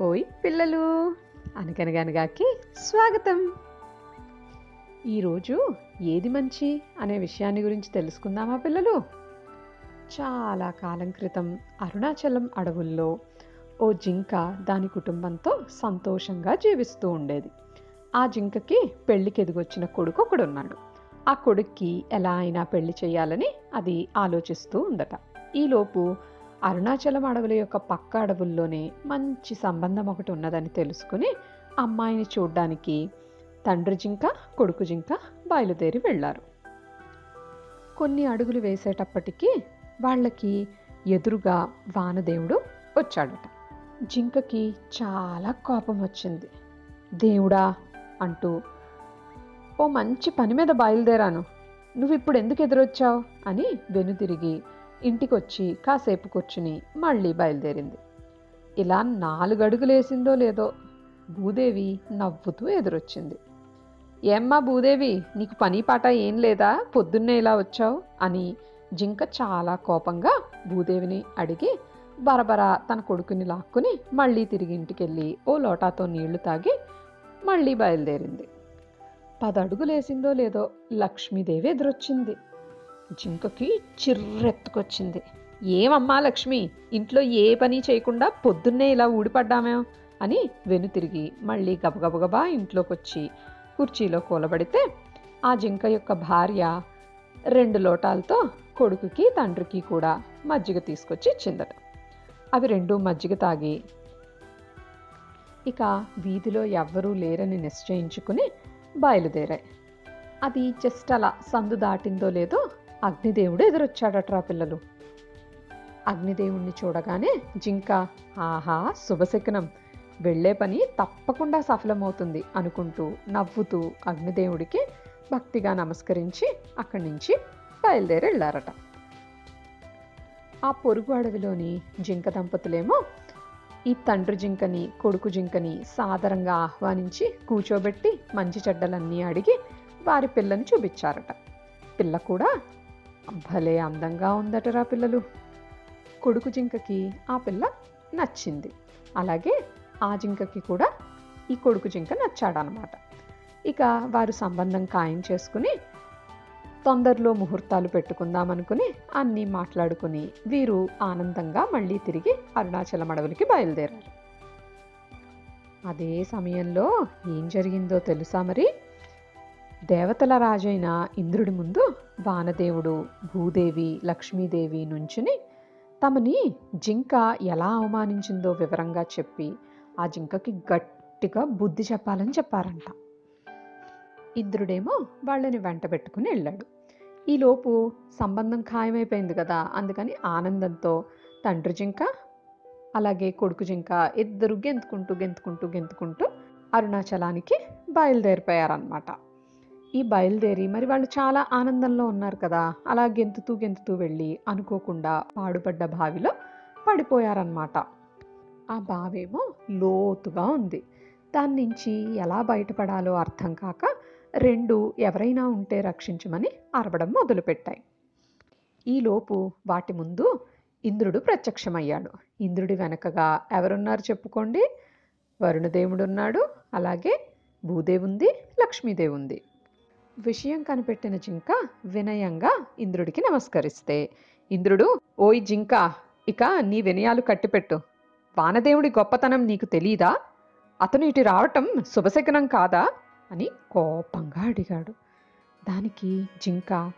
ఓయ్ పిల్లలు. అనగనగనగాకి స్వాగతం. ఈరోజు ఏది మంచి అనే విషయాన్ని గురించి తెలుసుకుందామా పిల్లలు? చాలా కాలం క్రితం అరుణాచలం అడవుల్లో ఓ జింక దాని కుటుంబంతో సంతోషంగా జీవిస్తూ ఉండేది. ఆ జింకకి పెళ్ళికి ఎదిగొచ్చిన కొడుకు ఒకడున్నాడు. ఆ కొడుక్కి ఎలా అయినా పెళ్ళి చేయాలని అది ఆలోచిస్తూ ఉందట. ఈలోపు అరుణాచలం అడవుల యొక్క పక్క అడవుల్లోనే మంచి సంబంధం ఒకటి ఉన్నదని తెలుసుకుని అమ్మాయిని చూడ్డానికి తండ్రి జింక కొడుకు జింక బయలుదేరి వెళ్ళారు. కొన్ని అడుగులు వేసేటప్పటికీ వాళ్ళకి ఎదురుగా వానదేవుడు వచ్చాడట. జింకకి చాలా కోపం వచ్చింది. దేవుడా అంటూ ఓ మంచి పని మీద బయలుదేరాను. నువ్వు ఇప్పుడు ఎందుకు ఎదురొచ్చావు? అని వెనుతిరిగి ఇంటికొచ్చి కాసేపు కూర్చుని మళ్ళీ బయలుదేరింది. ఇలా నాలుగు అడుగులేసిందో లేదో భూదేవి నవ్వుతూ ఎదురొచ్చింది. ఏమ్మా భూదేవి నీకు పని పాట ఏం లేదా? పొద్దున్నే ఇలా వచ్చావు? అని జింక చాలా కోపంగా భూదేవిని అడిగి బరబరా తన కొడుకుని లాక్కుని మళ్ళీ తిరిగి ఇంటికెళ్ళి ఓ లోటాతో నీళ్ళు తాగి మళ్ళీ బయలుదేరింది. పదడుగులేసిందో లేదో లక్ష్మీదేవి ఎదురొచ్చింది. జింకకి చిర్రెత్తుకొచ్చింది. ఏమమ్మా లక్ష్మి ఇంట్లో ఏ పని చేయకుండా పొద్దున్నే ఇలా ఊడిపడ్డామే? అని వెనుతిరిగి మళ్ళీ గబగబగబా ఇంట్లోకి వచ్చి కుర్చీలో కూలబడితే ఆ జింక యొక్క భార్య రెండు లోటాలతో కొడుకుకి తండ్రికి కూడా మజ్జిగ తీసుకొచ్చి ఇచ్చిందట. అవి రెండు మజ్జిగ తాగి ఇక వీధిలో ఎవ్వరూ లేరని నిశ్చయించుకుని బయలుదేరాయి. అది జస్ట్ అలా సందు దాటిందో లేదో అగ్నిదేవుడు ఎదురొచ్చాడట్రా పిల్లలు. అగ్నిదేవుణ్ణి చూడగానే జింక ఆహా శుభశకనం. వెళ్ళే పని తప్పకుండా సఫలమవుతుంది అనుకుంటూ నవ్వుతూ అగ్నిదేవుడికి భక్తిగా నమస్కరించి అక్కడి నుంచి బయలుదేరి వెళ్ళారట ఆ పొరుగు అడవిలోని జింక దంపతులేమో ఈ తండ్రి జింకని కొడుకు జింకని సాదరంగా ఆహ్వానించి కూర్చోబెట్టి మంచి చెడ్డలన్నీ అడిగి వారి పిల్లని చూపించారట. పిల్ల కూడా భలే అందంగా ఉందటరా పిల్లలు. కొడుకు జింకకి ఆ పిల్ల నచ్చింది. అలాగే ఆ జింకకి కూడా ఈ కొడుకు జింక నచ్చాడనమాట. ఇక వారు సంబంధం ఖాయం చేసుకుని తొందరలో ముహూర్తాలు పెట్టుకుందామనుకుని అన్నీ మాట్లాడుకుని వీరు ఆనందంగా మళ్ళీ తిరిగి అరుణాచలం అడవులకి బయలుదేరారు. అదే సమయంలో ఏం జరిగిందో తెలుసా మరి? దేవతల రాజైన ఇంద్రుడి ముందు వానదేవుడు భూదేవి లక్ష్మీదేవి నుంచుని తమని జింక ఎలా అవమానించిందో వివరంగా చెప్పి ఆ జింకకి గట్టిగా బుద్ధి చెప్పాలని చెప్పారంట. ఇంద్రుడేమో వాళ్ళని వెంట పెట్టుకుని వెళ్ళాడు. ఈలోపు సంబంధం ఖాయమైపోయింది కదా అందుకని ఆనందంతో తండ్రి జింక అలాగే కొడుకు జింక ఇద్దరు గెంతుకుంటూ గెంతుకుంటూ గెంతుకుంటూ అరుణాచలానికి బయలుదేరిపోయారనమాట ఈ బయలుదేరి మరి వాళ్ళు చాలా ఆనందంలో ఉన్నారు కదా. అలా గెంతుతూ గెంతుతూ వెళ్ళి అనుకోకుండా పాడుపడ్డ బావిలో పడిపోయారనమాట ఆ బావేమో లోతుగా ఉంది. దాని నుంచి ఎలా బయటపడాలో అర్థం కాక రెండు ఎవరైనా ఉంటే రక్షించమని అరవడం మొదలుపెట్టాయి. ఈలోపు వాటి ముందు ఇంద్రుడు ప్రత్యక్షమయ్యాడు. ఇంద్రుడి వెనకగా ఎవరున్నారు చెప్పుకోండి? వరుణదేవుడు ఉన్నాడు అలాగే భూదేవుంది ఉంది లక్ష్మీదేవి ఉంది విషయం కనిపెట్టిన జింక వినయంగా ఇంద్రుడికి నమస్కరిస్తే. ఇంద్రుడు ఓయ్ జింక ఇక నీ వినయాలు కట్టిపెట్టు. వానదేవుడి గొప్పతనం నీకు తెలీదా? అతను ఇటు రావటం శుభశకనం కాదా? అని కోపంగా అడిగాడు. దానికి జింక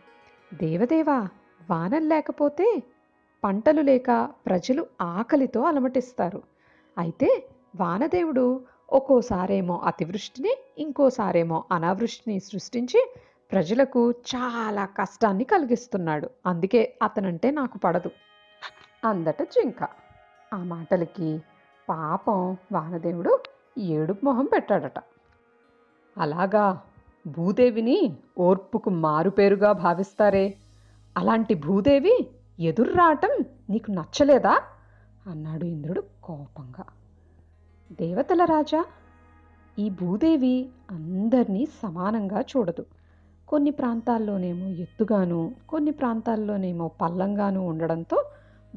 దేవదేవా వానం లేకపోతే పంటలు లేక ప్రజలు ఆకలితో అలమటిస్తారు. అయితే వానదేవుడు ఒక్కోసారేమో అతివృష్టిని ఇంకోసారేమో అనావృష్టిని సృష్టించి ప్రజలకు చాలా కష్టాన్ని కలిగిస్తున్నాడు. అందుకే అతనంటే నాకు పడదు. అందట జింక ఆ మాటలకి పాపం వానదేవుడు ఏడుపు మొహం పెట్టాడట. అలాగా భూదేవిని ఓర్పుకు మారుపేరుగా భావిస్తారే? అలాంటి భూదేవి ఎదుర్రాటం నీకు నచ్చలేదా? అన్నాడు ఇంద్రుడు కోపంగా. దేవతల రాజా? ఈ భూదేవి అందరినీ సమానంగా చూడదు. కొన్ని ప్రాంతాల్లోనేమో ఎత్తుగాను కొన్ని ప్రాంతాల్లోనేమో పల్లంగాను ఉండడంతో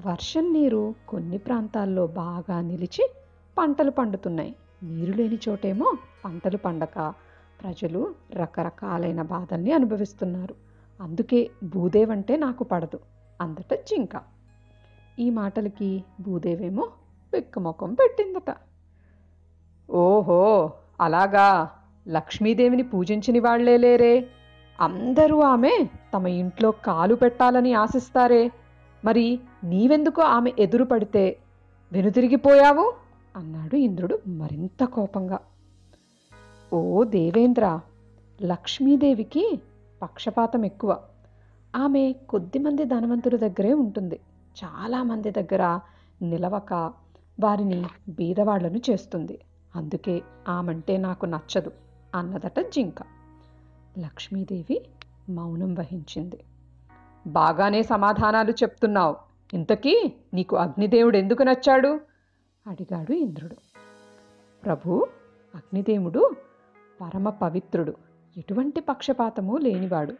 వర్షం నీరు కొన్ని ప్రాంతాల్లో బాగా నిలిచి పంటలు పండుతున్నాయి. నీరు లేని చోటేమో పంటలు పండక ప్రజలు రకరకాలైన బాధల్ని అనుభవిస్తున్నారు. అందుకే భూదేవంటే నాకు పడదు అందట జింక ఈ మాటలకి భూదేవేమో పిక్కముఖం పెట్టిందట. ఓహో అలాగా. లక్ష్మీదేవిని పూజించని వాళ్ళే లేరే. అందరూ ఆమె తమ ఇంట్లో కాలు పెట్టాలని ఆశిస్తారే. మరి నీవెందుకు ఆమె ఎదురు పడితే వెనుతిరిగిపోయావు అన్నాడు ఇంద్రుడు మరింత కోపంగా. ఓ దేవేంద్ర లక్ష్మీదేవికి పక్షపాతం ఎక్కువ. ఆమె కొద్దిమంది ధనవంతుల దగ్గరే ఉంటుంది. చాలామంది దగ్గర నిలవక వారిని బీదవాళ్ళను చేస్తుంది. అందుకే ఆమంటే నాకు నచ్చదు అన్నదట జింక. లక్ష్మీదేవి మౌనం వహించింది. బాగానే సమాధానాలు చెప్తున్నావు. ఇంతకీ నీకు అగ్నిదేవుడు ఎందుకు నచ్చాడు? అడిగాడు ఇంద్రుడు. ప్రభు అగ్నిదేవుడు పరమ పవిత్రుడు. ఎటువంటి పక్షపాతము లేనివాడు.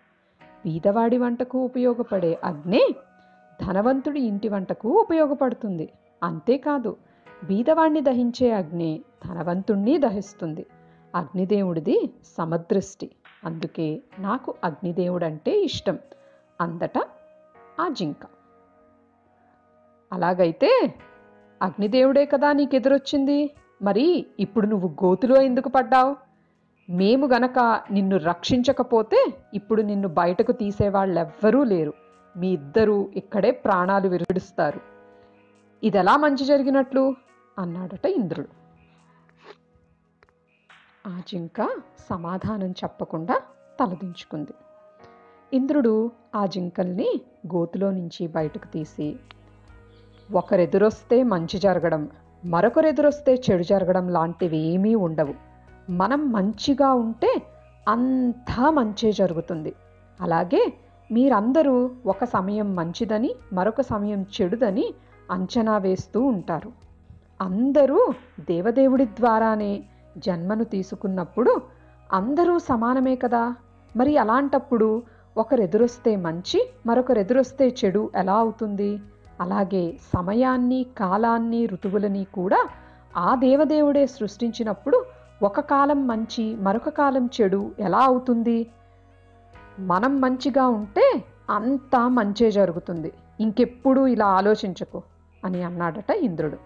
బీదవాడి వంటకు ఉపయోగపడే అగ్నే ధనవంతుడి ఇంటి వంటకు ఉపయోగపడుతుంది. అంతేకాదు బీదవాణ్ణి దహించే అగ్ని ధనవంతుణ్ణి దహిస్తుంది. అగ్నిదేవుడిది సమదృష్టి. అందుకే నాకు అగ్నిదేవుడంటే ఇష్టం. అందట ఆ జింక. అలాగైతే అగ్నిదేవుడే కదా నీకు ఎదురొచ్చింది మరి ఇప్పుడు నువ్వు గోతులో ఎందుకు పడ్డావు? మేము గనక నిన్ను రక్షించకపోతే ఇప్పుడు నిన్ను బయటకు తీసేవాళ్ళెవ్వరూ లేరు. మీ ఇద్దరూ ఇక్కడే ప్రాణాలు విరుడుస్తారు ఇదెలా మంచి జరిగినట్లు? అన్నాడట ఇంద్రుడు. ఆ జింక సమాధానం చెప్పకుండా తలదించుకుంది. ఇంద్రుడు ఆ జింకల్ని గోతులో నుంచి బయటకు తీసి ఒకరెదురొస్తే మంచి జరగడం మరొకరెదురొస్తే చెడు జరగడం లాంటివి ఏమీ ఉండవు. మనం మంచిగా ఉంటే అంతా మంచే జరుగుతుంది. అలాగే మీరందరూ ఒక సమయం మంచిదని మరొక సమయం చెడుదని అంచనా వేస్తూ ఉంటారు. అందరూ దేవదేవుడి ద్వారానే జన్మను తీసుకున్నప్పుడు అందరూ సమానమే కదా? మరి అలాంటప్పుడు ఒకరెదురొస్తే మంచి మరొకరెదురొస్తే చెడు ఎలా అవుతుంది? అలాగే సమయాన్ని కాలాన్ని ఋతువులని కూడా ఆ దేవదేవుడే సృష్టించినప్పుడు ఒక కాలం మంచి మరొక కాలం చెడు ఎలా అవుతుంది? మనం మంచిగా ఉంటే అంతా మంచే జరుగుతుంది. ఇంకెప్పుడు ఇలా ఆలోచించకు. అని అన్నాడట ఇంద్రుడు.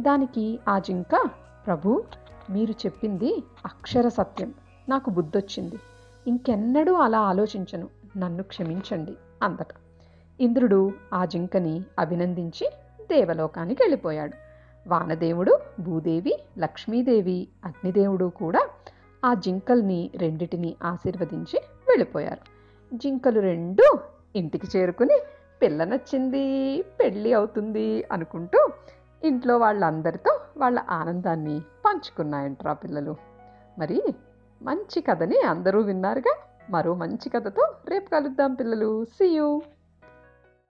దానికి ఆ జింక ప్రభు మీరు చెప్పింది అక్షర సత్యం. నాకు బుద్ధొచ్చింది. ఇంకెన్నడూ అలా ఆలోచించను. నన్ను క్షమించండి అందట. ఇంద్రుడు ఆ జింకని అభినందించి దేవలోకానికి వెళ్ళిపోయాడు. వానదేవుడు భూదేవి లక్ష్మీదేవి అగ్నిదేవుడు కూడా ఆ జింకల్ని రెండిటిని ఆశీర్వదించి వెళ్ళిపోయారు. జింకలు రెండు ఇంటికి చేరుకుని పిల్ల నచ్చింది పెళ్ళి అవుతుంది అనుకుంటూ ఇంట్లో వాళ్ళందరితో వాళ్ళ ఆనందాన్ని పంచుకున్నాయంట్రా పిల్లలు. మరి మంచి కథని అందరూ విన్నారుగా? మరో మంచి కథతో రేపు కలుద్దాం పిల్లలు. సీయూ